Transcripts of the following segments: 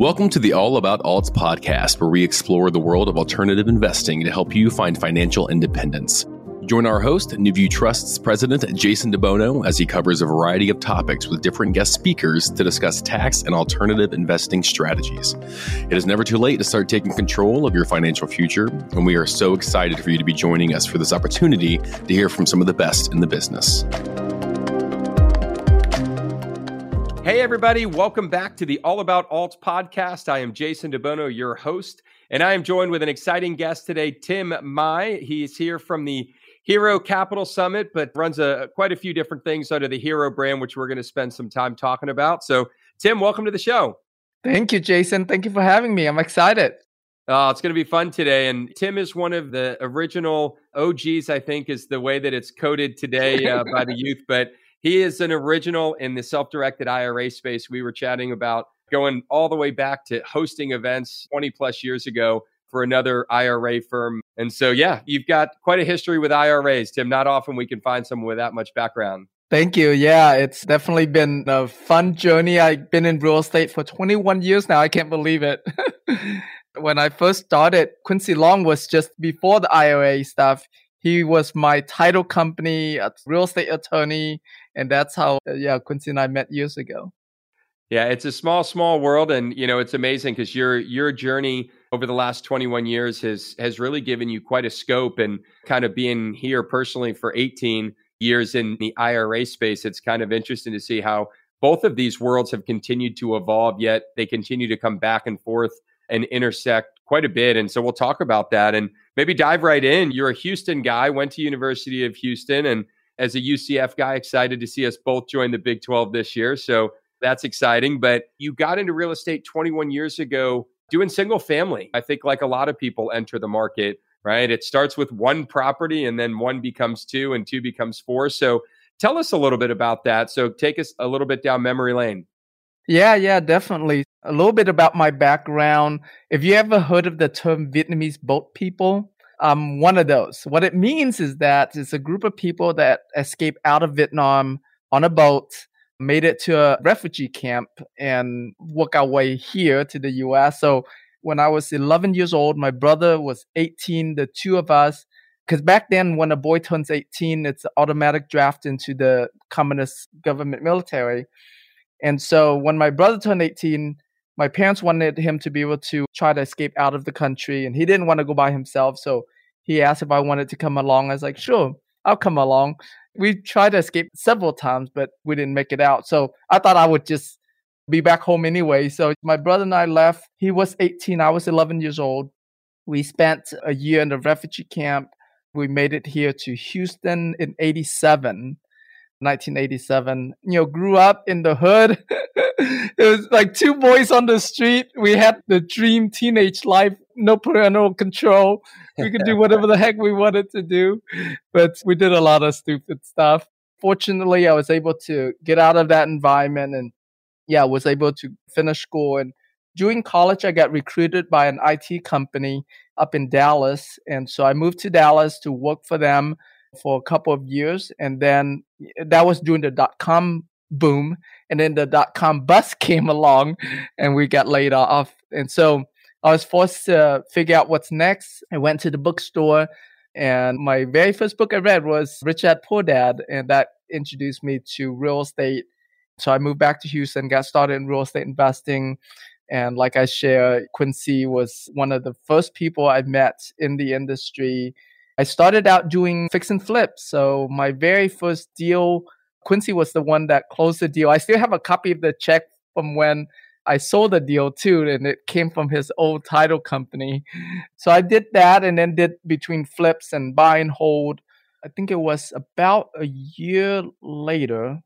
Welcome to the All About Alts podcast, where we explore the world of alternative investing to help you find financial independence. Join our host, NuView Trust's president, Jason DeBono, as he covers a variety of topics with different guest speakers to discuss tax and alternative investing strategies. It is never too late to start taking control of your financial future, and we are so excited for you to be joining us for this opportunity to hear from some of the best in the business. Hey, everybody, welcome back to the All About Alts podcast. I am Jason DeBono, your host, and I am joined with an exciting guest today, Tim Mai. He's here from the Hero Capital Summit, but runs a, quite a few different things under the Hero brand, which we're going to spend some time talking about. So, Tim, welcome to the show. Thank you, Jason. Thank you for having me. I'm excited. Oh, it's going to be fun today. And Tim is one of the original OGs, I think, is the way that it's coded today uh, by the youth. But he is an original in the self directed IRA space. We were chatting about going all the way back to hosting events 20 plus years ago for another IRA firm. And so, yeah, you've got quite a history with IRAs, Tim. Not often we can find someone with that much background. Thank you. Yeah, it's definitely been a fun journey. I've been in real estate for 21 years now. I can't believe it. when I first started, Quincy Long was just before the IRA stuff. He was my title company, a real estate attorney, and that's how uh, yeah Quincy and I met years ago. Yeah, it's a small, small world, and you know it's amazing because your your journey over the last 21 years has has really given you quite a scope, and kind of being here personally for 18 years in the IRA space, it's kind of interesting to see how both of these worlds have continued to evolve, yet they continue to come back and forth and intersect quite a bit. And so we'll talk about that and maybe dive right in. You're a Houston guy, went to University of Houston, and as a UCF guy, excited to see us both join the Big 12 this year. So that's exciting. But you got into real estate 21 years ago doing single family. I think, like a lot of people enter the market, right? It starts with one property and then one becomes two and two becomes four. So tell us a little bit about that. So take us a little bit down memory lane. Yeah, yeah, definitely. A little bit about my background. If you ever heard of the term Vietnamese boat people, I'm one of those. What it means is that it's a group of people that escaped out of Vietnam on a boat, made it to a refugee camp, and work our way here to the US. So when I was 11 years old, my brother was 18, the two of us. Because back then, when a boy turns 18, it's automatic draft into the communist government military. And so when my brother turned 18, my parents wanted him to be able to try to escape out of the country and he didn't want to go by himself so he asked if i wanted to come along. I was like sure i'll come along. We tried to escape several times but we didn't make it out so i thought i would just be back home anyway. So my brother and i left. He was 18 i was 11 years old. We spent a year in a refugee camp. We made it here to houston in 87 1987. You know, grew up in the hood. it was like two boys on the street. We had the dream teenage life, no parental control. We could do whatever the heck we wanted to do, but we did a lot of stupid stuff. Fortunately, I was able to get out of that environment and yeah, was able to finish school. And during college, I got recruited by an IT company up in Dallas. And so I moved to Dallas to work for them for a couple of years. And then eh, that was during the dot com boom. And then the dot com bust came along and we got laid off. And so I was forced to figure out what's next. I went to the bookstore and my very first book I read was Rich Dad Poor Dad. And that introduced me to real estate. So I moved back to Houston, got started in real estate investing. And like I share, Quincy was one of the first people I met in the industry I started out doing fix and flips. So my very first deal, Quincy was the one that closed the deal. I still have a copy of the check from when I sold the deal too, and it came from his old title company. So I did that and then did between flips and buy and hold. I think it was about a year later.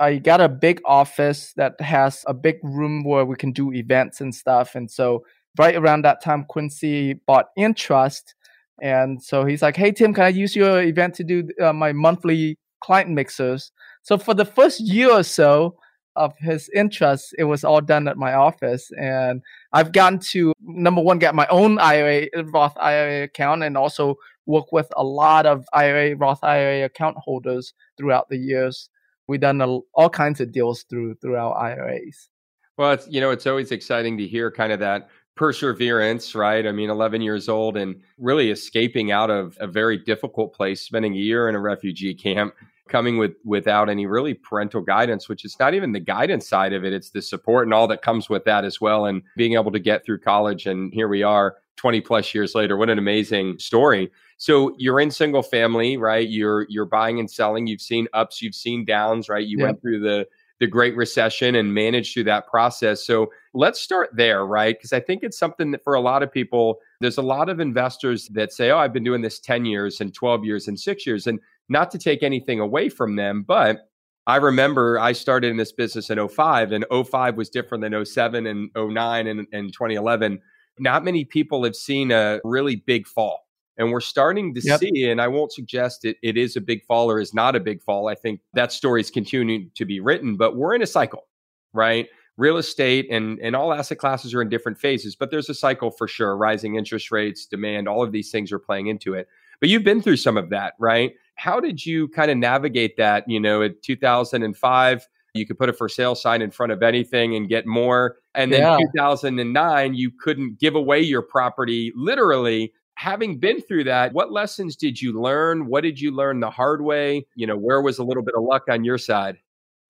I got a big office that has a big room where we can do events and stuff. And so right around that time, Quincy bought Intrust and so he's like, "Hey Tim, can I use your event to do uh, my monthly client mixers?" So for the first year or so of his interest, it was all done at my office, and I've gotten to number one get my own IRA Roth IRA account, and also work with a lot of IRA Roth IRA account holders throughout the years. We've done a, all kinds of deals through through our IRAs. Well, it's you know, it's always exciting to hear kind of that perseverance, right? I mean, 11 years old and really escaping out of a very difficult place, spending a year in a refugee camp, coming with without any really parental guidance, which is not even the guidance side of it, it's the support and all that comes with that as well and being able to get through college and here we are 20 plus years later. What an amazing story. So you're in single family, right? You're you're buying and selling. You've seen ups, you've seen downs, right? You went through the the Great Recession and managed through that process. So let's start there, right? Because I think it's something that for a lot of people, there's a lot of investors that say, Oh, I've been doing this 10 years and 12 years and six years. And not to take anything away from them, but I remember I started in this business in 05 and 05 was different than 07 and 09 and, and 2011. Not many people have seen a really big fall and we're starting to yep. see, and I won't suggest it, it is a big fall or is not a big fall. I think that story is continuing to be written, but we're in a cycle, right? Real estate and, and all asset classes are in different phases, but there's a cycle for sure. Rising interest rates, demand, all of these things are playing into it. But you've been through some of that, right? How did you kind of navigate that? You know, in 2005, you could put a for sale sign in front of anything and get more. And then yeah. 2009, you couldn't give away your property literally having been through that, what lessons did you learn? What did you learn the hard way? You know, where was a little bit of luck on your side?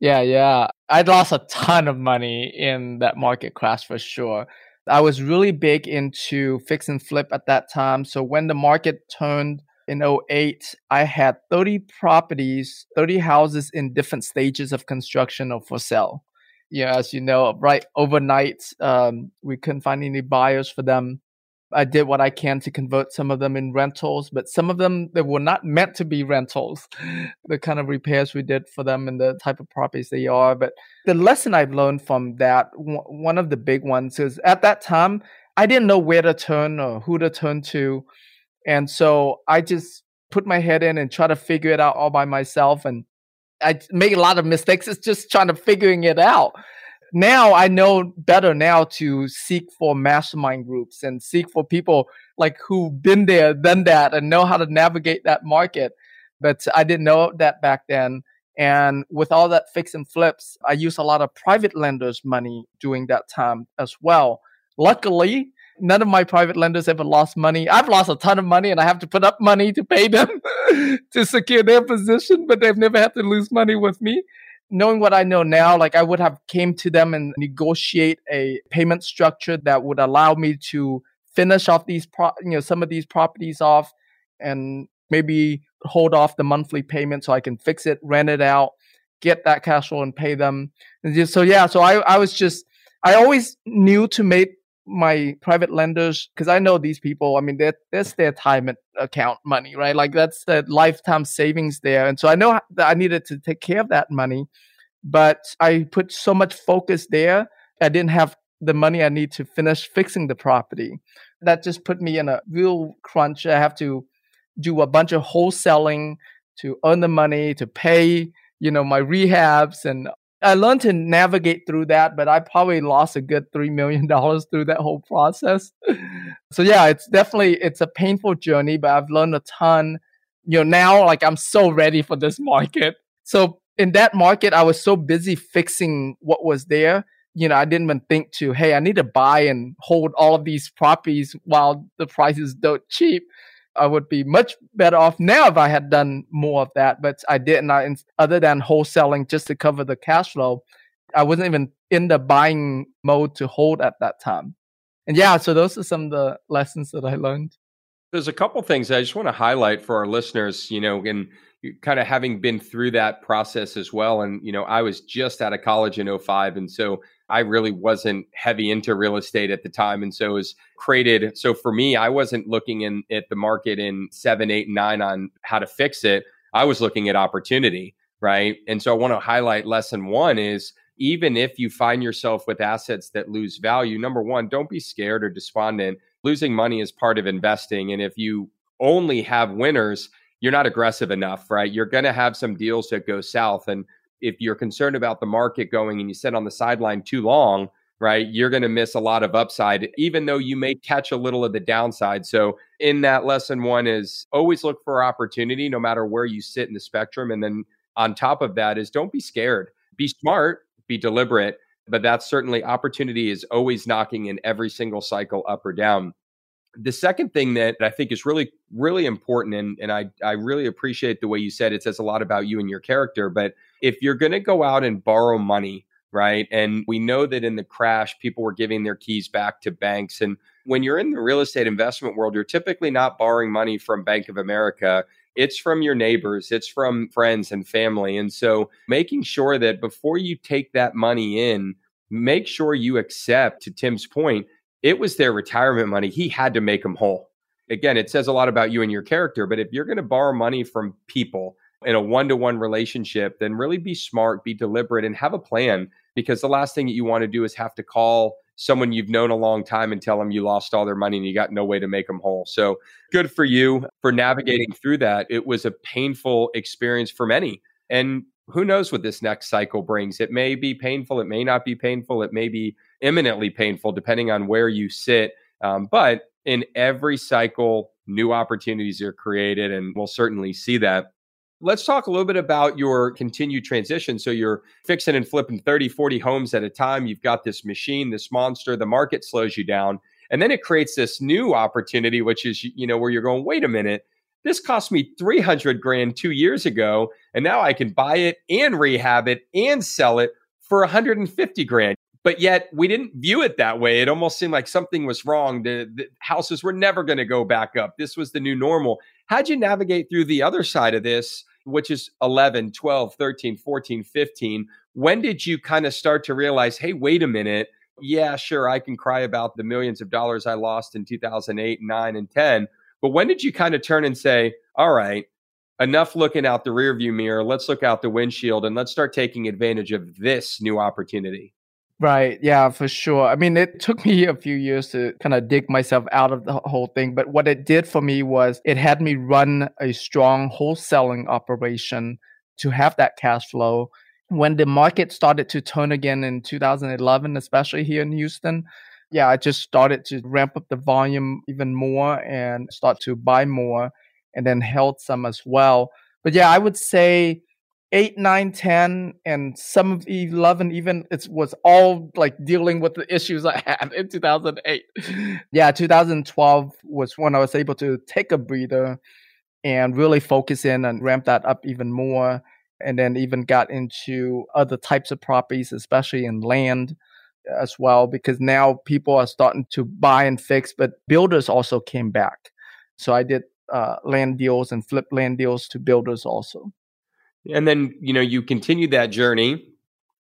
Yeah, yeah. I'd lost a ton of money in that market crash for sure. I was really big into fix and flip at that time. So when the market turned in 08, I had 30 properties, 30 houses in different stages of construction or for sale. Yeah, as you know, right overnight, um, we couldn't find any buyers for them. I did what I can to convert some of them in rentals, but some of them they were not meant to be rentals. the kind of repairs we did for them and the type of properties they are. But the lesson I've learned from that, one of the big ones is at that time I didn't know where to turn or who to turn to, and so I just put my head in and try to figure it out all by myself and. I make a lot of mistakes. It's just trying to figuring it out now I know better now to seek for mastermind groups and seek for people like who've been there, done that, and know how to navigate that market. But I didn't know that back then. And with all that fix and flips, I used a lot of private lenders' money during that time as well. Luckily, none of my private lenders ever lost money. I've lost a ton of money and I have to put up money to pay them to secure their position, but they've never had to lose money with me knowing what I know now, like I would have came to them and negotiate a payment structure that would allow me to finish off these, pro- you know, some of these properties off and maybe hold off the monthly payment so I can fix it, rent it out, get that cash flow and pay them. And just, so yeah, so I, I was just, I always knew to make my private lenders because I know these people. I mean, that that's their time account money, right? Like that's the lifetime savings there, and so I know that I needed to take care of that money, but I put so much focus there. I didn't have the money I need to finish fixing the property. That just put me in a real crunch. I have to do a bunch of wholesaling to earn the money to pay you know my rehabs and I learned to navigate through that, but I probably lost a good three million dollars through that whole process. so yeah, it's definitely it's a painful journey, but I've learned a ton. You know, now like I'm so ready for this market. So in that market, I was so busy fixing what was there. You know, I didn't even think to, hey, I need to buy and hold all of these properties while the prices don't cheap. I would be much better off now if I had done more of that, but I didn't. I, other than wholesaling just to cover the cash flow, I wasn't even in the buying mode to hold at that time. And yeah, so those are some of the lessons that I learned. There's a couple things I just want to highlight for our listeners, you know, and kind of having been through that process as well. And, you know, I was just out of college in 05. And so I really wasn't heavy into real estate at the time. And so it was created. So for me, I wasn't looking in at the market in seven, eight, nine on how to fix it. I was looking at opportunity. Right. And so I want to highlight lesson one is even if you find yourself with assets that lose value, number one, don't be scared or despondent. Losing money is part of investing. And if you only have winners, you're not aggressive enough, right? You're going to have some deals that go south. And if you're concerned about the market going and you sit on the sideline too long, right, you're going to miss a lot of upside, even though you may catch a little of the downside. So, in that lesson one is always look for opportunity, no matter where you sit in the spectrum. And then on top of that is don't be scared, be smart, be deliberate. But that's certainly opportunity is always knocking in every single cycle up or down. The second thing that I think is really, really important, and, and I, I really appreciate the way you said it says a lot about you and your character. But if you're going to go out and borrow money, right? And we know that in the crash, people were giving their keys back to banks. And when you're in the real estate investment world, you're typically not borrowing money from Bank of America. It's from your neighbors, it's from friends and family. And so making sure that before you take that money in, make sure you accept, to Tim's point, it was their retirement money. He had to make them whole. Again, it says a lot about you and your character, but if you're going to borrow money from people in a one to one relationship, then really be smart, be deliberate, and have a plan because the last thing that you want to do is have to call someone you've known a long time and tell them you lost all their money and you got no way to make them whole. So good for you for navigating through that. It was a painful experience for many. And who knows what this next cycle brings? It may be painful, it may not be painful, it may be imminently painful, depending on where you sit. Um, but in every cycle, new opportunities are created, and we'll certainly see that. Let's talk a little bit about your continued transition. So you're fixing and flipping 30, 40 homes at a time. You've got this machine, this monster, the market slows you down. And then it creates this new opportunity, which is, you know, where you're going, wait a minute, this cost me 300 grand two years ago. And now I can buy it and rehab it and sell it for 150 grand. But yet we didn't view it that way. It almost seemed like something was wrong. The, the houses were never going to go back up. This was the new normal. How'd you navigate through the other side of this which is 11, 12, 13, 14, 15. When did you kind of start to realize, hey, wait a minute? Yeah, sure, I can cry about the millions of dollars I lost in 2008, 9, and 10. But when did you kind of turn and say, all right, enough looking out the rearview mirror. Let's look out the windshield and let's start taking advantage of this new opportunity. Right. Yeah, for sure. I mean, it took me a few years to kind of dig myself out of the whole thing. But what it did for me was it had me run a strong wholesaling operation to have that cash flow. When the market started to turn again in 2011, especially here in Houston, yeah, I just started to ramp up the volume even more and start to buy more and then held some as well. But yeah, I would say 8 9 10 and some of 11 even it was all like dealing with the issues i had in 2008 yeah 2012 was when i was able to take a breather and really focus in and ramp that up even more and then even got into other types of properties especially in land as well because now people are starting to buy and fix but builders also came back. So i did uh, land deals and flip land deals to builders also and then, you know, you continued that journey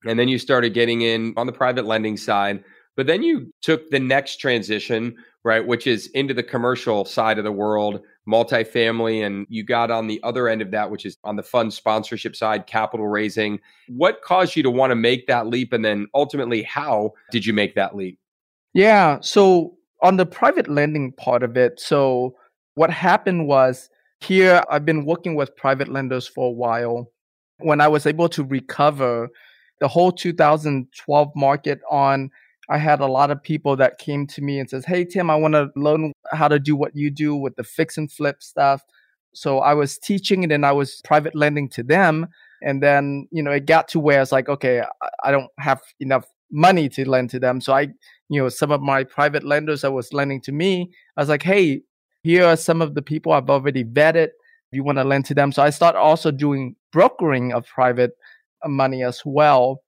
and then you started getting in on the private lending side. But then you took the next transition, right, which is into the commercial side of the world, multifamily, and you got on the other end of that, which is on the fund sponsorship side, capital raising. What caused you to want to make that leap? And then ultimately, how did you make that leap? Yeah. So, on the private lending part of it, so what happened was here, I've been working with private lenders for a while when I was able to recover the whole 2012 market on I had a lot of people that came to me and says, "Hey Tim, I want to learn how to do what you do with the fix and flip stuff." So I was teaching it and I was private lending to them, and then you know it got to where it's like, okay, I don't have enough money to lend to them, so I, you know, some of my private lenders that was lending to me, I was like, "Hey, here are some of the people I've already vetted you want to lend to them. So I started also doing brokering of private uh, money as well.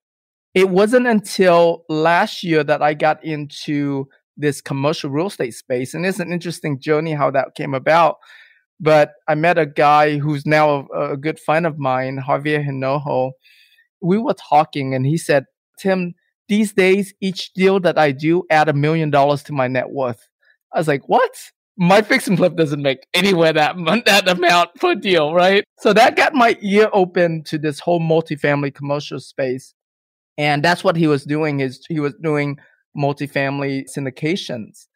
It wasn't until last year that I got into this commercial real estate space. And it's an interesting journey how that came about. But I met a guy who's now a, a good friend of mine, Javier Hinojo. We were talking and he said, Tim, these days, each deal that I do add a million dollars to my net worth. I was like, what? My fix and flip doesn't make anywhere that that amount per deal, right? So that got my ear open to this whole multifamily commercial space, and that's what he was doing. Is he was doing multifamily syndications,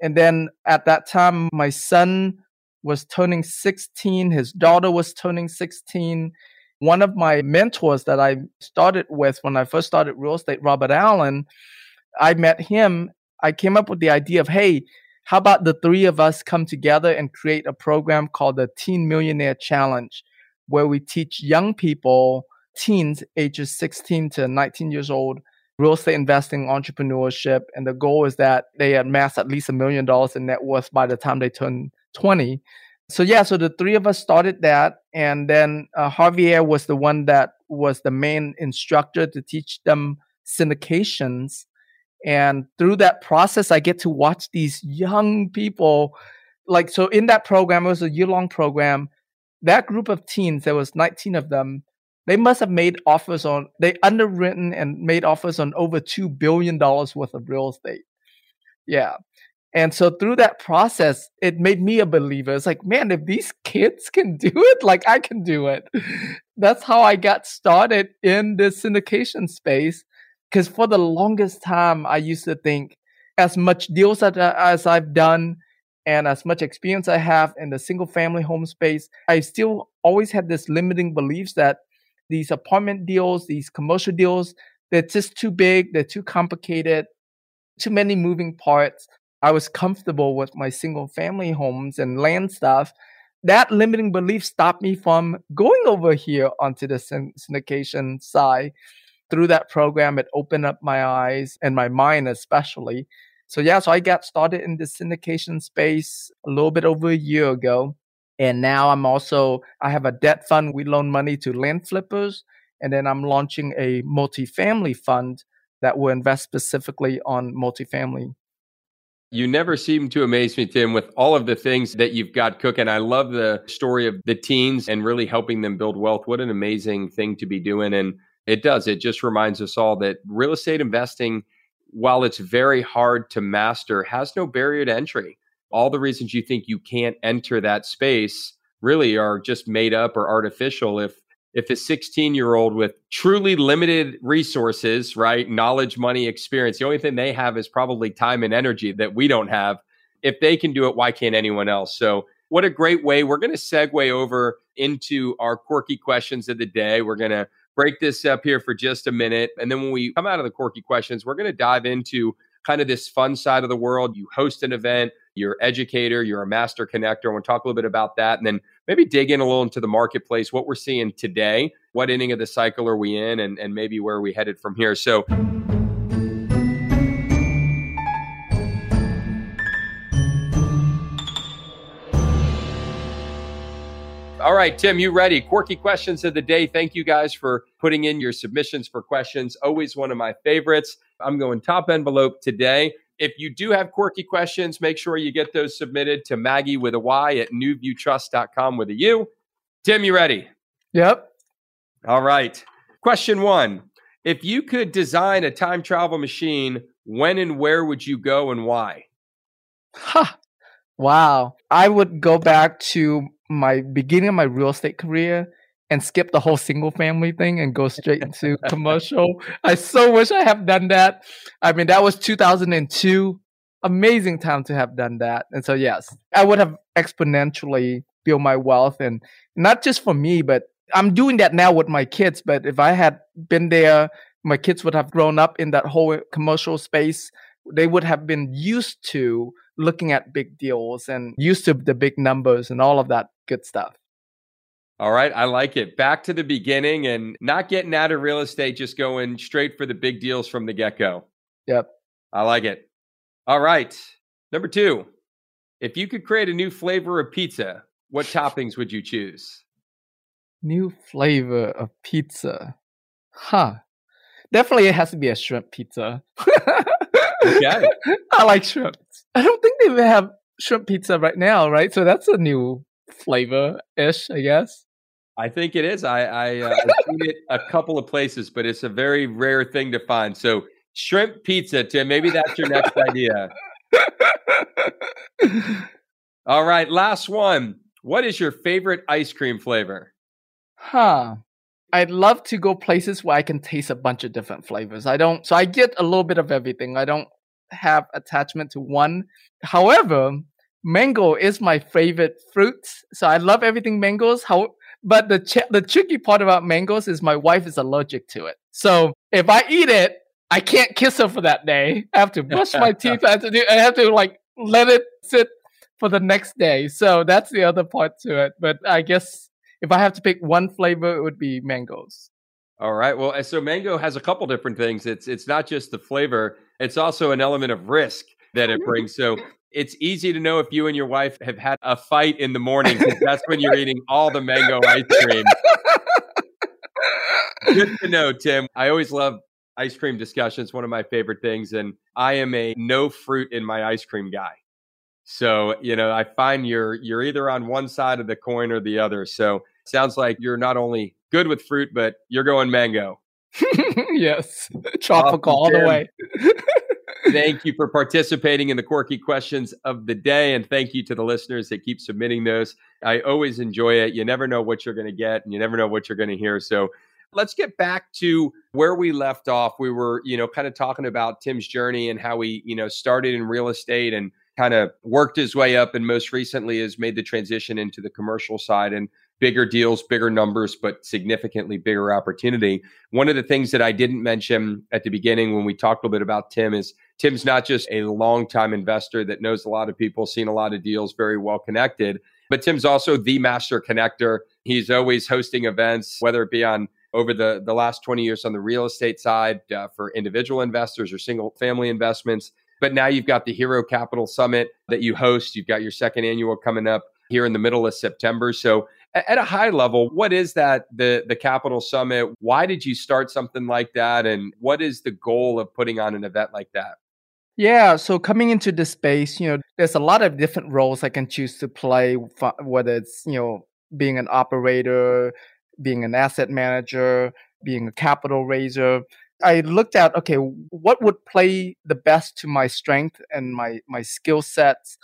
and then at that time, my son was turning 16. His daughter was turning 16. One of my mentors that I started with when I first started real estate, Robert Allen, I met him. I came up with the idea of, hey, how about the three of us come together and create a program called the Teen Millionaire Challenge, where we teach young people, teens ages 16 to 19 years old, real estate investing, entrepreneurship. And the goal is that they amass at least a million dollars in net worth by the time they turn 20. So, yeah, so the three of us started that. And then uh, Javier was the one that was the main instructor to teach them syndications. And through that process, I get to watch these young people. Like, so in that program, it was a year long program. That group of teens, there was 19 of them, they must have made offers on, they underwritten and made offers on over $2 billion worth of real estate. Yeah. And so through that process, it made me a believer. It's like, man, if these kids can do it, like I can do it. That's how I got started in this syndication space. Because for the longest time, I used to think as much deals as, I've done and as much experience I have in the single family home space, I still always had this limiting beliefs that these apartment deals, these commercial deals, they're just too big, they're too complicated, too many moving parts. I was comfortable with my single family homes and land stuff. That limiting belief stopped me from going over here onto the syndication side. Through that program, it opened up my eyes and my mind, especially. So, yeah, so I got started in the syndication space a little bit over a year ago. And now I'm also, I have a debt fund. We loan money to land flippers. And then I'm launching a multifamily fund that will invest specifically on multifamily. You never seem to amaze me, Tim, with all of the things that you've got cooking. I love the story of the teens and really helping them build wealth. What an amazing thing to be doing. And it does. It just reminds us all that real estate investing, while it's very hard to master, has no barrier to entry. All the reasons you think you can't enter that space really are just made up or artificial. If if a 16 year old with truly limited resources right knowledge money experience the only thing they have is probably time and energy that we don't have. If they can do it why can't anyone else? So what a great way we're going to segue over into our quirky questions of the day. We're going to break this up here for just a minute and then when we come out of the quirky questions we're going to dive into kind of this fun side of the world you host an event you're educator, you're a master connector. I want to talk a little bit about that and then maybe dig in a little into the marketplace, what we're seeing today, what inning of the cycle are we in, and, and maybe where are we headed from here. So, right, Tim, you ready? Quirky questions of the day. Thank you guys for putting in your submissions for questions. Always one of my favorites. I'm going top envelope today. If you do have quirky questions, make sure you get those submitted to Maggy with a Y at nuviewtrust.com with a U. Tim, you ready? Yep. All right. Question one If you could design a time travel machine, when and where would you go and why? Ha! Wow. I would go back to my beginning of my real estate career and skip the whole single family thing and go straight into commercial. I so wish I have done that. I mean, that was 2002. Amazing time to have done that. And so, yes, I would have exponentially built my wealth and not just for me, but I'm doing that now with my kids. But if I had been there, my kids would have grown up in that whole commercial space. They would have been used to looking at big deals and used to the big numbers and all of that good stuff. All right, I like it. Back to the beginning and not getting out of real estate, just going straight for the big deals from the get go. Yep. I like it. All right. Number two, if you could create a new flavor of pizza, what toppings would you choose? New flavor of pizza. Huh. Definitely it has to be a shrimp pizza. okay. I like shrimp. I don't think they have shrimp pizza right now, right? So that's a new flavor ish, I guess. I think it is. I, I uh, I've seen it a couple of places, but it's a very rare thing to find. So shrimp pizza, Tim. Maybe that's your next idea. All right, last one. What is your favorite ice cream flavor? Huh. I'd love to go places where I can taste a bunch of different flavors. I don't, so I get a little bit of everything. I don't have attachment to one. However, mango is my favorite fruit. So I love everything mangoes. How but the ch- the tricky part about mangoes is my wife is allergic to it. So if I eat it, I can't kiss her for that day. I have to brush my teeth. I have to do. I have to like let it sit for the next day. So that's the other part to it. But I guess if I have to pick one flavor, it would be mangoes. All right. Well, so mango has a couple different things. It's it's not just the flavor; it's also an element of risk that it mm-hmm. brings. So it's easy to know if you and your wife have had a fight in the morning because that's when you're eating all the mango ice cream. Good to know, Tim. I always love ice cream discussions, one of my favorite things. And I am a no fruit in my ice cream guy. So, you know, I find you're you're either on one side of the coin or the other. So sounds like you're not only good with fruit, but you're going mango. yes. Tropical all the way. thank you for participating in the quirky questions of the day. And thank you to the listeners that keep submitting those. I always enjoy it. You never know what you're going to get and you never know what you're going to hear. So let's get back to where we left off. We were, you know, kind of talking about Tim's journey and how he, you know, started in real estate and kind of worked his way up and most recently has made the transition into the commercial side and bigger deals, bigger numbers, but significantly bigger opportunity. One of the things that I didn't mention at the beginning when we talked a little bit about Tim is Tim's not just a long-time investor that knows a lot of people, seen a lot of deals, very well connected, but Tim's also the master connector. He's always hosting events, whether it be on over the, the last 20 years on the real estate side uh, for individual investors or single family investments. But now you've got the Hero Capital Summit that you host. You've got your second annual coming up here in the middle of September. So at a high level, what is that the the Capital Summit? Why did you start something like that and what is the goal of putting on an event like that? Yeah, so coming into this space, you know, there's a lot of different roles I can choose to play, whether it's, you know, being an operator, being an asset manager, being a capital raiser. I looked at, okay, what would play the best to my strength and my, my skill sets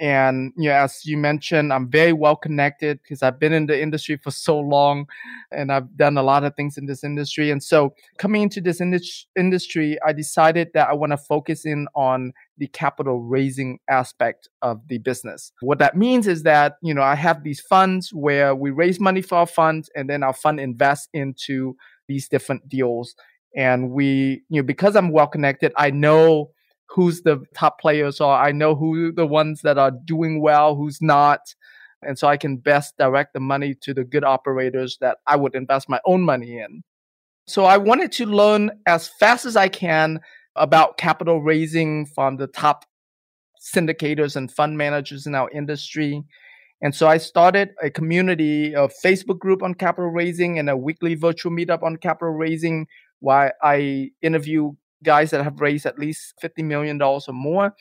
and you know, as you mentioned, I'm very well connected because I've been in the industry for so long and I've done a lot of things in this industry. And so coming into this industry, I decided that I want to focus in on the capital raising aspect of the business. What that means is that, you know, I have these funds where we raise money for our funds and then our fund invests into these different deals. And we, you know, because I'm well connected, I know who's the top players are. I know who the ones that are doing well, who's not. And so I can best direct the money to the good operators that I would invest my own money in. So I wanted to learn as fast as I can about capital raising from the top syndicators and fund managers in our industry. And so I started a community, a Facebook group on capital raising and a weekly virtual meetup on capital raising where I interview guys that have raised at least $50 million or more.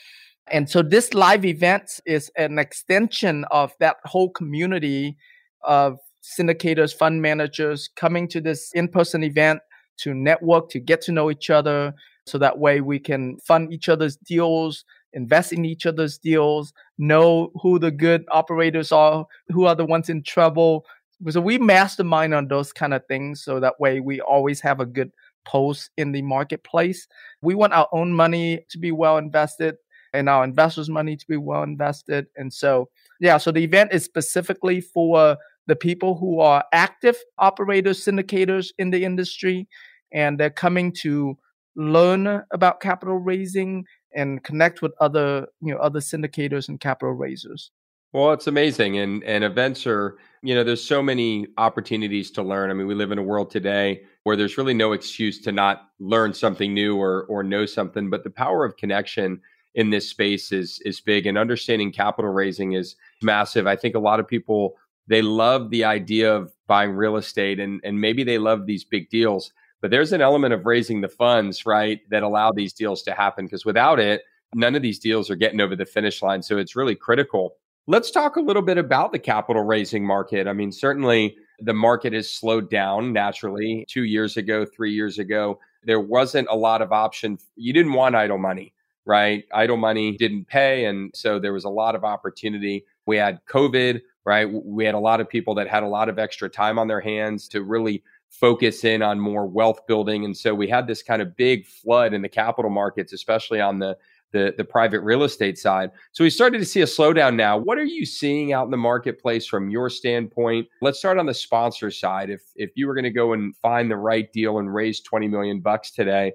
And so this live event is an extension of that whole community of syndicators, fund managers coming to this in person event to network, to get to know each other. So that way we can fund each other's deals, invest in each other's deals, know who the good operators are, who are the ones in trouble. So we mastermind on those kind of things. So that way we always have a good pulse in the marketplace. We want our own money to be well invested and our investors' money to be well invested. And so, yeah, so the event is specifically for the people who are active operators, syndicators in the industry, and they're coming to learn about capital raising and connect with other, you know, other syndicators and capital raisers. Well, it's amazing. And and events are, you know, there's so many opportunities to learn. I mean, we live in a world today where there's really no excuse to not learn something new or or know something, but the power of connection in this space is is big and understanding capital raising is massive. I think a lot of people they love the idea of buying real estate and and maybe they love these big deals, but there's an element of raising the funds, right, that allow these deals to happen because without it, none of these deals are getting over the finish line. So it's really critical Let's talk a little bit about the capital raising market. I mean, certainly the market has slowed down naturally. Two years ago, three years ago, there wasn't a lot of option. You didn't want idle money, right? Idle money didn't pay. And so there was a lot of opportunity. We had COVID, right? We had a lot of people that had a lot of extra time on their hands to really focus in on more wealth building. And so we had this kind of big flood in the capital markets, especially on the the, the private real estate side. So we started to see a slowdown now. What are you seeing out in the marketplace from your standpoint? Let's start on the sponsor side. If if you were going to go and find the right deal and raise 20 million bucks today,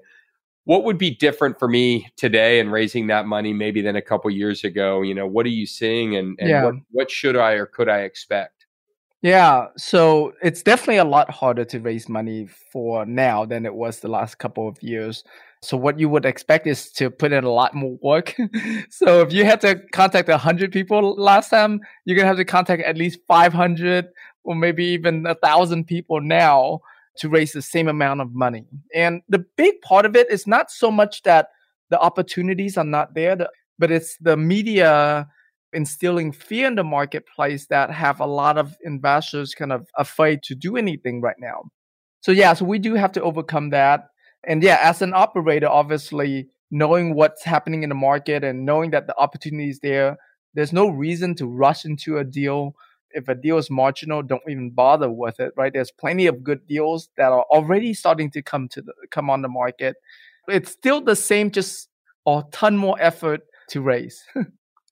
what would be different for me today and raising that money maybe than a couple years ago? You know, what are you seeing and, and yeah. what, what should I or could I expect? Yeah, so it's definitely a lot harder to raise money for now than it was the last couple of years. So what you would expect is to put in a lot more work. so if you had to contact 100 people last time, you're going to have to contact at least 500 or maybe even a thousand people now to raise the same amount of money. And the big part of it is not so much that the opportunities are not there, but it's the media instilling fear in the marketplace that have a lot of investors kind of afraid to do anything right now. So yeah, so we do have to overcome that. And yeah, as an operator, obviously knowing what's happening in the market and knowing that the opportunity is there, there's no reason to rush into a deal. If a deal is marginal, don't even bother with it, right? There's plenty of good deals that are already starting to come to the, come on the market. It's still the same, just a ton more effort to raise.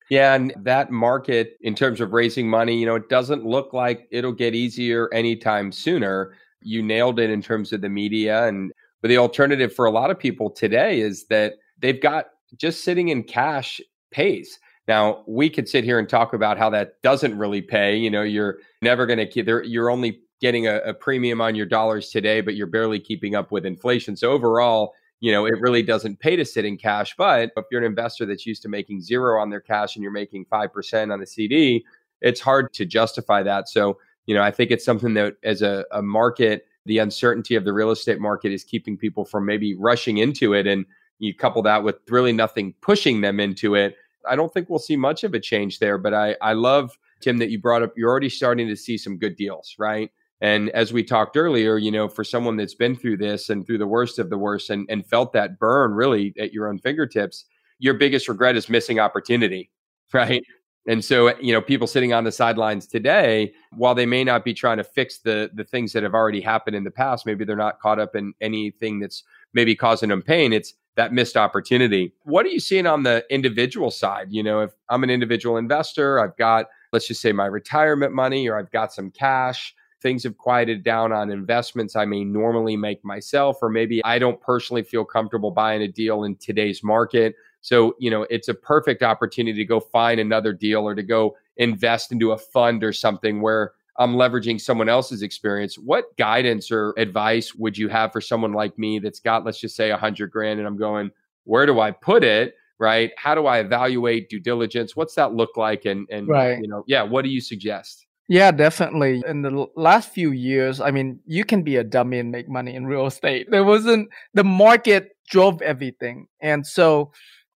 Yeah, and that market in terms of raising money, you know, it doesn't look like it'll get easier anytime sooner. You nailed it in terms of the media and but the alternative for a lot of people today is that they've got just sitting in cash pays. Now, we could sit here and talk about how that doesn't really pay. You know, you're never going to you're only getting a, a premium on your dollars today, but you're barely keeping up with inflation. So overall, you know, it really doesn't pay to sit in cash. But if you're an investor that's used to making zero on their cash and you're making 5% on a CD, it's hard to justify that. So, you know, I think it's something that as a, a market, the uncertainty of the real estate market is keeping people from maybe rushing into it. And you couple that with really nothing pushing them into it. I don't think we'll see much of a change there. But I, I love, Tim, that you brought up, you're already starting to see some good deals, right? And as we talked earlier, you know, for someone that's been through this and through the worst of the worst and, and felt that burn really at your own fingertips, your biggest regret is missing opportunity, right? And so, you know, people sitting on the sidelines today, while they may not be trying to fix the the things that have already happened in the past, maybe they're not caught up in anything that's maybe causing them pain. It's that missed opportunity. What are you seeing on the individual side? You know, if I'm an individual investor, I've got let's just say my retirement money or I've got some cash things have quieted down on investments I may normally make myself, or maybe I don't personally feel comfortable buying a deal in today's market. So, you know, it's a perfect opportunity to go find another deal or to go invest into a fund or something where I'm leveraging someone else's experience. What guidance or advice would you have for someone like me that's got, let's just say, a hundred grand and I'm going, where do I put it? Right? How do I evaluate due diligence? What's that look like? And, and, right. you know, yeah, what do you suggest? Yeah, definitely. In the last few years, I mean, you can be a dummy and make money in real estate. There wasn't, the market drove everything. And so,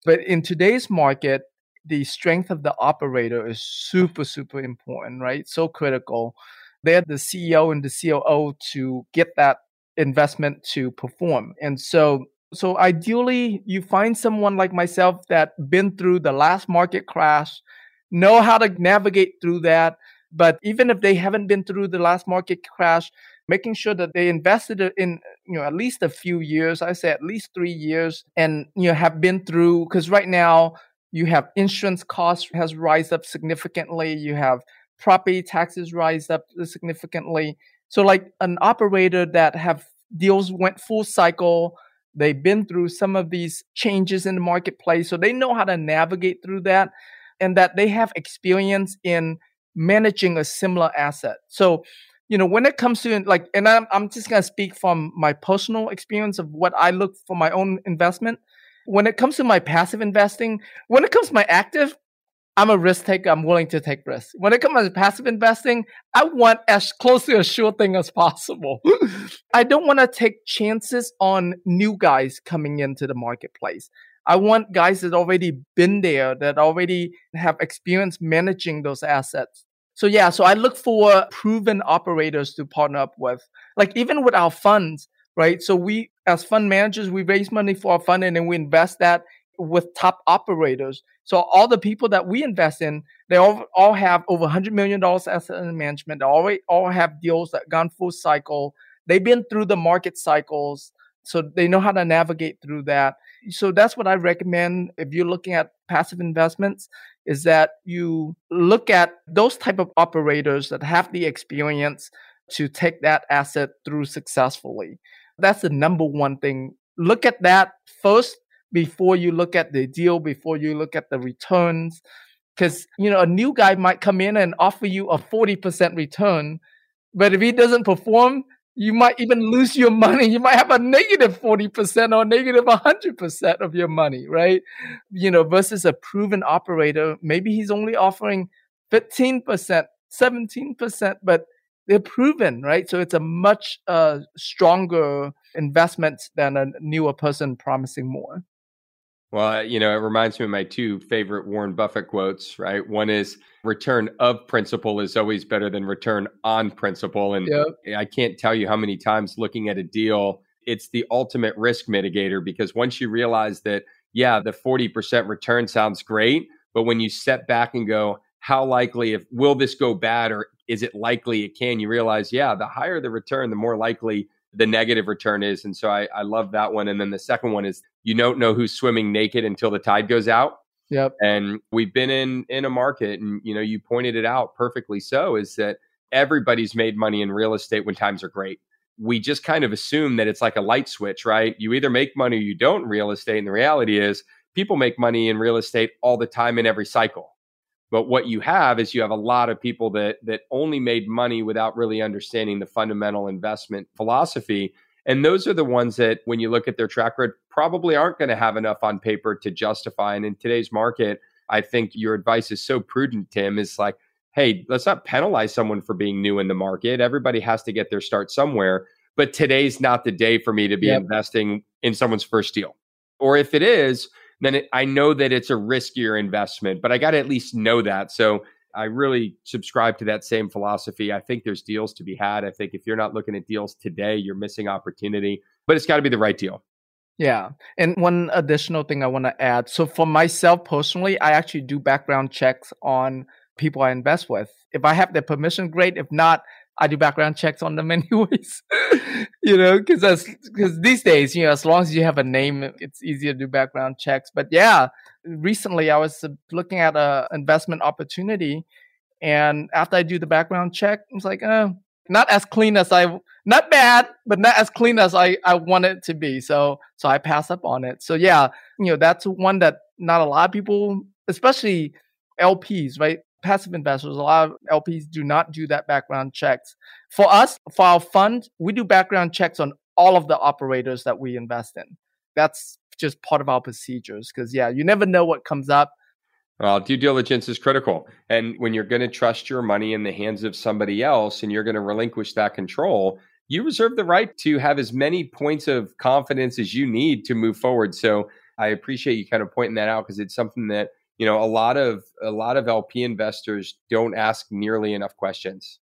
but in today's market, the strength of the operator is super, super important, right? So critical. They're the CEO and the COO to get that investment to perform. And so, so ideally, you find someone like myself that been through the last market crash, know how to navigate through that, but even if they haven't been through the last market crash, making sure that they invested in you know at least a few years i say at least three years and you know have been through because right now you have insurance costs has rise up significantly you have property taxes rise up significantly so like an operator that have deals went full cycle they've been through some of these changes in the marketplace so they know how to navigate through that and that they have experience in managing a similar asset. So, you know, when it comes to like, and I'm, I'm just going to speak from my personal experience of what I look for my own investment. When it comes to my passive investing, when it comes to my active, I'm a risk taker. I'm willing to take risks. When it comes to passive investing, I want as close to a sure thing as possible. I don't want to take chances on new guys coming into the marketplace. I want guys that already been there, that already have experience managing those assets. So yeah, so I look for proven operators to partner up with. Like even with our funds, right? So we as fund managers, we raise money for our fund and then we invest that with top operators. So all the people that we invest in, they all, all have over $100 million asset under management. They already all have deals that gone full cycle. They've been through the market cycles. So they know how to navigate through that. So that's what I recommend if you're looking at passive investments is that you look at those type of operators that have the experience to take that asset through successfully. That's the number one thing. Look at that first before you look at the deal, before you look at the returns. Because, you know, a new guy might come in and offer you a 40% return. But if he doesn't perform, you might even lose your money. You might have a negative 40% or negative 100% of your money, right? You know, versus a proven operator, maybe he's only offering 15%, 17%, but they're proven, right? So it's a much uh, stronger investment than a newer person promising more. Well, uh, you know, it reminds me of my two favorite Warren Buffett quotes, right? One is return of principal is always better than return on principal. And yep. I can't tell you how many times looking at a deal, it's the ultimate risk mitigator because once you realize that, yeah, the 40% return sounds great, but when you step back and go, how likely if will this go bad or is it likely it can, you realize, yeah, the higher the return, the more likely the negative return is. And so I, I love that one. And then the second one is you don't know who's swimming naked until the tide goes out. Yep. And we've been in in a market, and you know, you pointed it out perfectly. So is that everybody's made money in real estate when times are great. We just kind of assume that it's like a light switch, right? You either make money or you don't in real estate. And the reality is, people make money in real estate all the time in every cycle. But what you have is you have a lot of people that that only made money without really understanding the fundamental investment philosophy. And those are the ones that, when you look at their track record, probably aren't going to have enough on paper to justify. And in today's market, I think your advice is so prudent, Tim, is like, hey, let's not penalize someone for being new in the market. Everybody has to get their start somewhere. But today's not the day for me to be yep. investing in someone's first deal. Or if it is, then it, I know that it's a riskier investment, but I got to at least know that. So I really subscribe to that same philosophy. I think there's deals to be had. I think if you're not looking at deals today, you're missing opportunity, but it's got to be the right deal. Yeah. And one additional thing I want to add. So for myself personally, I actually do background checks on people I invest with. If I have their permission, great. If not, I do background checks on them anyways. you know, because because these days, you know, as long as you have a name, it's easier to do background checks. But yeah, recently I was looking at a investment opportunity, and after I do the background check, I was like, uh, not as clean as I, not bad, but not as clean as I I want it to be. So so I pass up on it. So yeah, you know, that's one that not a lot of people, especially LPs, right? Passive investors, a lot of LPs do not do that background checks. For us, for our fund, we do background checks on all of the operators that we invest in. That's just part of our procedures because, yeah, you never know what comes up. Well, due diligence is critical. And when you're going to trust your money in the hands of somebody else and you're going to relinquish that control, you reserve the right to have as many points of confidence as you need to move forward. So I appreciate you kind of pointing that out because it's something that you know a lot of a lot of lp investors don't ask nearly enough questions.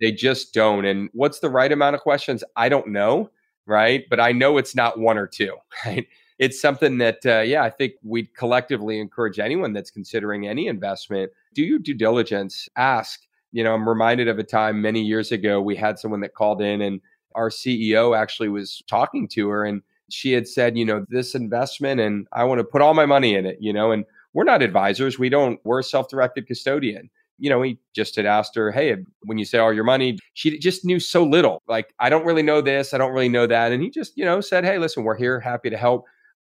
They just don't and what's the right amount of questions? I don't know right? But i know it's not one or two right? It's something that uh, yeah i think we collectively encourage anyone that's considering any investment do your due diligence ask. You know i'm reminded of a time many years ago we had someone that called in and our ceo actually was talking to her and she had said you know this investment and i want to put all my money in it you know and we're not advisors. We don't, we're a self directed custodian. You know, he just had asked her, Hey, when you say all your money, she just knew so little. Like, I don't really know this. I don't really know that. And he just, you know, said, Hey, listen, we're here, happy to help.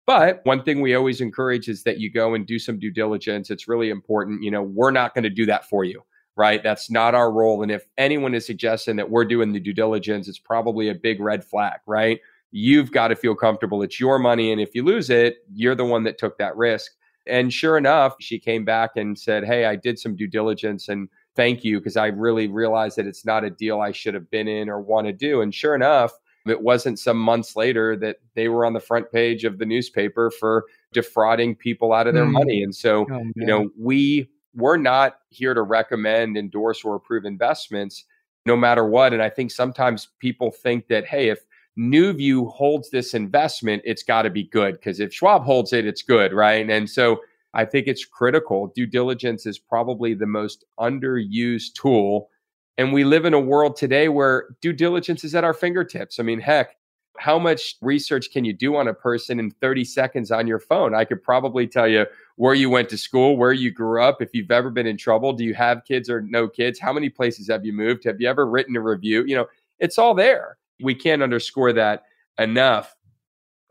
But one thing we always encourage is that you go and do some due diligence. It's really important. You know, we're not going to do that for you, right? That's not our role. And if anyone is suggesting that we're doing the due diligence, it's probably a big red flag, right? You've got to feel comfortable. It's your money. And if you lose it, you're the one that took that risk. And sure enough, she came back and said, Hey, I did some due diligence and thank you because I really realized that it's not a deal I should have been in or want to do. And sure enough, it wasn't some months later that they were on the front page of the newspaper for defrauding people out of their mm. money. And so, oh, you know, we we're not here to recommend, endorse, or approve investments no matter what. And I think sometimes people think that, hey, if NuView holds this investment, it's got to be good because if Schwab holds it, it's good, right? And so I think it's critical. Due diligence is probably the most underused tool. And we live in a world today where due diligence is at our fingertips. I mean, heck, how much research can you do on a person in 30 seconds on your phone? I could probably tell you where you went to school, where you grew up, if you've ever been in trouble, do you have kids or no kids? How many places have you moved? Have you ever written a review? You know, it's all there we can't underscore that enough.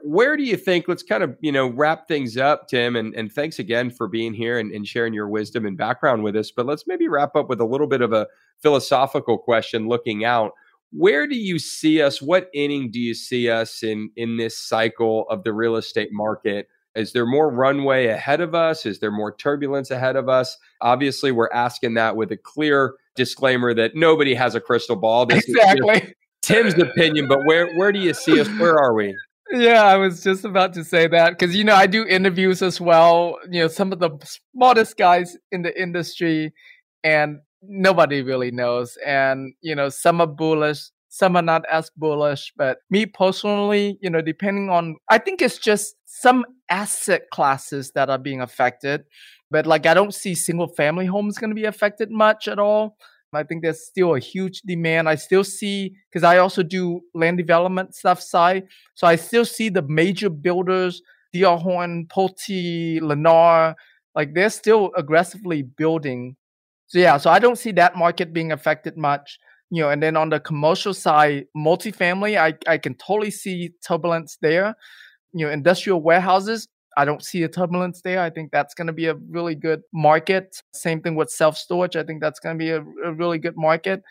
Where do you think, let's kind of, you know, wrap things up, Tim, and, and thanks again for being here and, and sharing your wisdom and background with us. But let's maybe wrap up with a little bit of a philosophical question looking out. Where do you see us? What inning do you see us in in this cycle of the real estate market? Is there more runway ahead of us? Is there more turbulence ahead of us? Obviously, we're asking that with a clear disclaimer that nobody has a crystal ball. This exactly. Tim's opinion, but where where do you see us? Where are we? Yeah, I was just about to say that because you know I do interviews as well. You know, some of the smartest guys in the industry, and nobody really knows. And you know, some are bullish, some are not as bullish. But me personally, you know, depending on, I think it's just some asset classes that are being affected. But like, I don't see single family homes going to be affected much at all. I think there's still a huge demand. I still see because I also do land development stuff side, so I still see the major builders, DR Horton, Pulte, Lennar, like they're still aggressively building. So yeah, so I don't see that market being affected much. You know, and then on the commercial side, multifamily, I I can totally see turbulence there. You know, industrial warehouses, I don't see a turbulence there. I think that's going to be a really good market. Same thing with self storage. I think that's going to be a, a, really good market.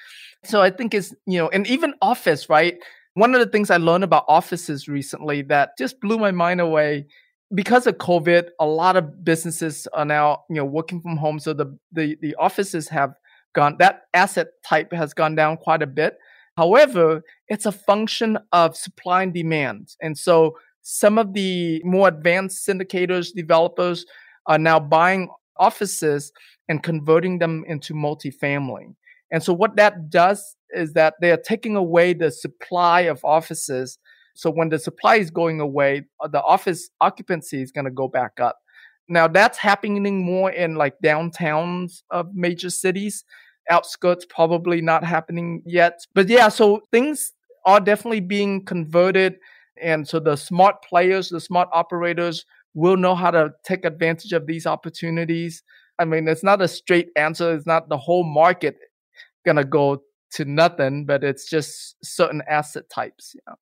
So I think it's, you know, and even office, right? One of the things I learned about offices recently that just blew my mind away because of COVID, a lot of businesses are now, you know, working from home. So the, the, the offices have gone, that asset type has gone down quite a bit. However, it's a function of supply and demand. And so some of the more advanced syndicators, developers are now buying offices and converting them into multifamily. And so what that does is that they are taking away the supply of offices. So when the supply is going away, uh, the office occupancy is going to go back up. Now that's happening more in like downtowns of major cities. Outskirts probably not happening yet. But yeah, so things are definitely being converted and so the smart players, the smart operators will know how to take advantage of these opportunities. I mean, it's not a straight answer. It's not the whole market gonna go to nothing, but it's just certain asset types. You know?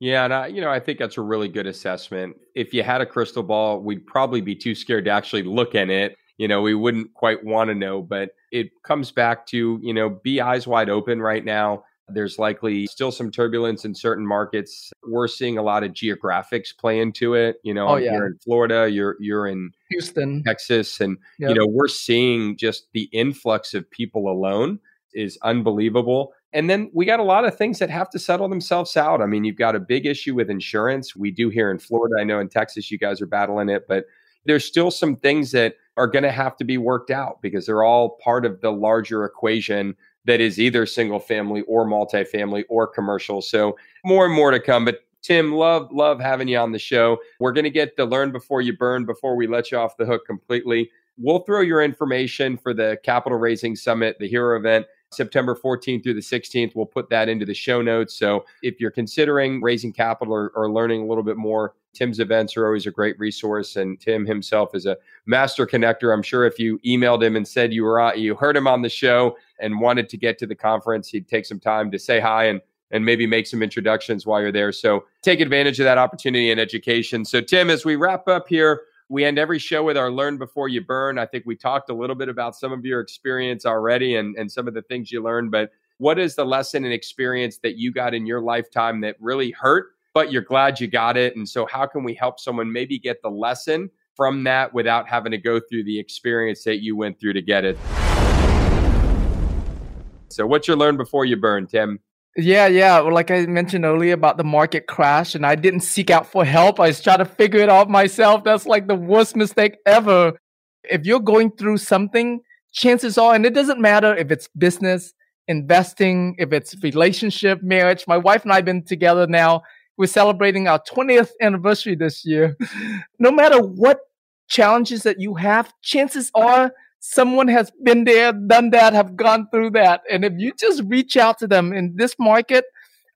Yeah, and I, you know, I think that's a really good assessment. If you had a crystal ball, we'd probably be too scared to actually look in it. You know, we wouldn't quite want to know, but it comes back to, you know, be eyes wide open right now. There's likely still some turbulence in certain markets. We're seeing a lot of geographics play into it. You know, oh, yeah. you're in Florida, you're you're in Houston, Texas, and yep. you know, we're seeing just the influx of people alone is unbelievable. And then we got a lot of things that have to settle themselves out. I mean, you've got a big issue with insurance. We do here in Florida. I know in Texas you guys are battling it, but there's still some things that are going to have to be worked out because they're all part of the larger equation that is either single family or multifamily or commercial. So more and more to come. But Tim, love, love having you on the show. We're going to get the learn before you burn before we let you off the hook completely. We'll throw your information for the capital raising summit, the hero event, September 14th through the 16th. We'll put that into the show notes. So if you're considering raising capital or, or learning a little bit more, Tim's events are always a great resource. And Tim himself is a master connector. I'm sure if you emailed him and said you were you heard him on the show and wanted to get to the conference, he'd take some time to say hi and and maybe make some introductions while you're there. So take advantage of that opportunity and education. So Tim, as we wrap up here, we end every show with our learn before you burn. I think we talked a little bit about some of your experience already and, and some of the things you learned, but what is the lesson and experience that you got in your lifetime that really hurt, but you're glad you got it? And so, how can we help someone maybe get the lesson from that without having to go through the experience that you went through to get it? So, what's your learn before you burn, Tim? Yeah, yeah. Well, like I mentioned earlier about the market crash, and I didn't seek out for help. I was trying to figure it out myself. That's like the worst mistake ever. If you're going through something, chances are, and it doesn't matter if it's business, investing, if it's relationship, marriage. My wife and I have been together now. We're celebrating our 20th anniversary this year. no matter what challenges that you have, chances are someone has been there, done that, have gone through that. And if you just reach out to them in this market,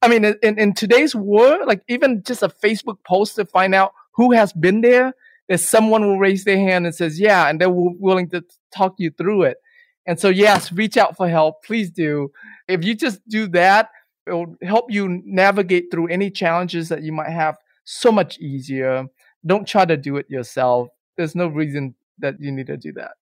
I mean, in, in today's world, like even just a Facebook post to find out who has been there, that someone will raise their hand and says, yeah, and they're w- willing to talk you through it. And so, yes, reach out for help. Please do. If you just do that, it will help you navigate through any challenges that you might have so much easier. Don't try to do it yourself. There's no reason that you need to do that.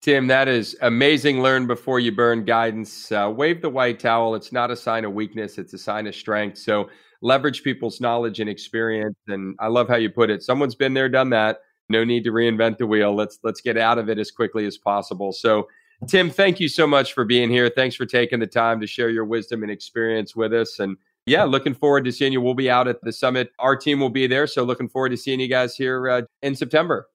Tim, that is amazing. Learn before you burn guidance. Uh, wave the white towel. It's not a sign of weakness, it's a sign of strength. So leverage people's knowledge and experience. And I love how you put it. Someone's been there, done that. No need to reinvent the wheel. Let's let's get out of it as quickly as possible. So Tim, thank you so much for being here. Thanks for taking the time to share your wisdom and experience with us. And yeah, looking forward to seeing you. We'll be out at the summit. Our team will be there. So looking forward to seeing you guys here uh, in September.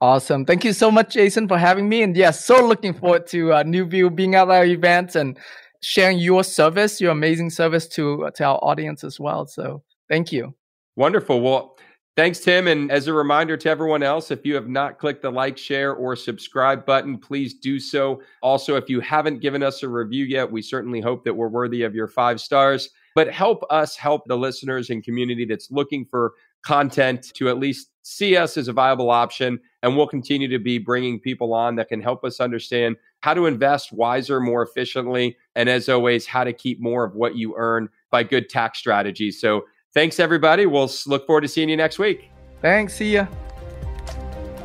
Awesome. Thank you so much, Jason, for having me. And yeah, so looking forward to uh, NuView being at our event and sharing your service, your amazing service to, uh, to our audience as well. So thank you. Wonderful. Well, thanks, Tim. And as a reminder to everyone else, if you have not clicked the like, share, or subscribe button, please do so. Also, if you haven't given us a review yet, we certainly hope that we're worthy of your five stars. But help us help the listeners and community that's looking for content to at least see us as a viable option. And we'll continue to be bringing people on that can help us understand how to invest wiser, more efficiently, and as always, how to keep more of what you earn by good tax strategies. So thanks, everybody. We'll look forward to seeing you next week. Thanks. See ya.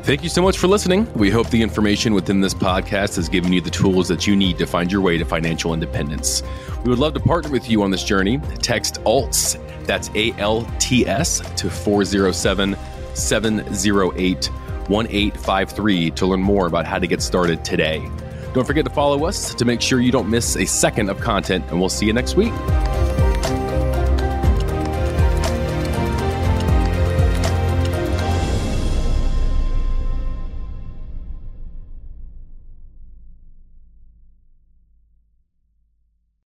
Thank you so much for listening. We hope the information within this podcast has given you the tools that you need to find your way to financial independence. We would love to partner with you on this journey. Text ALTS, that's A L T S, to 407 708 1853 to learn more about how to get started today. Don't forget to follow us to make sure you don't miss a second of content, and we'll see you next week.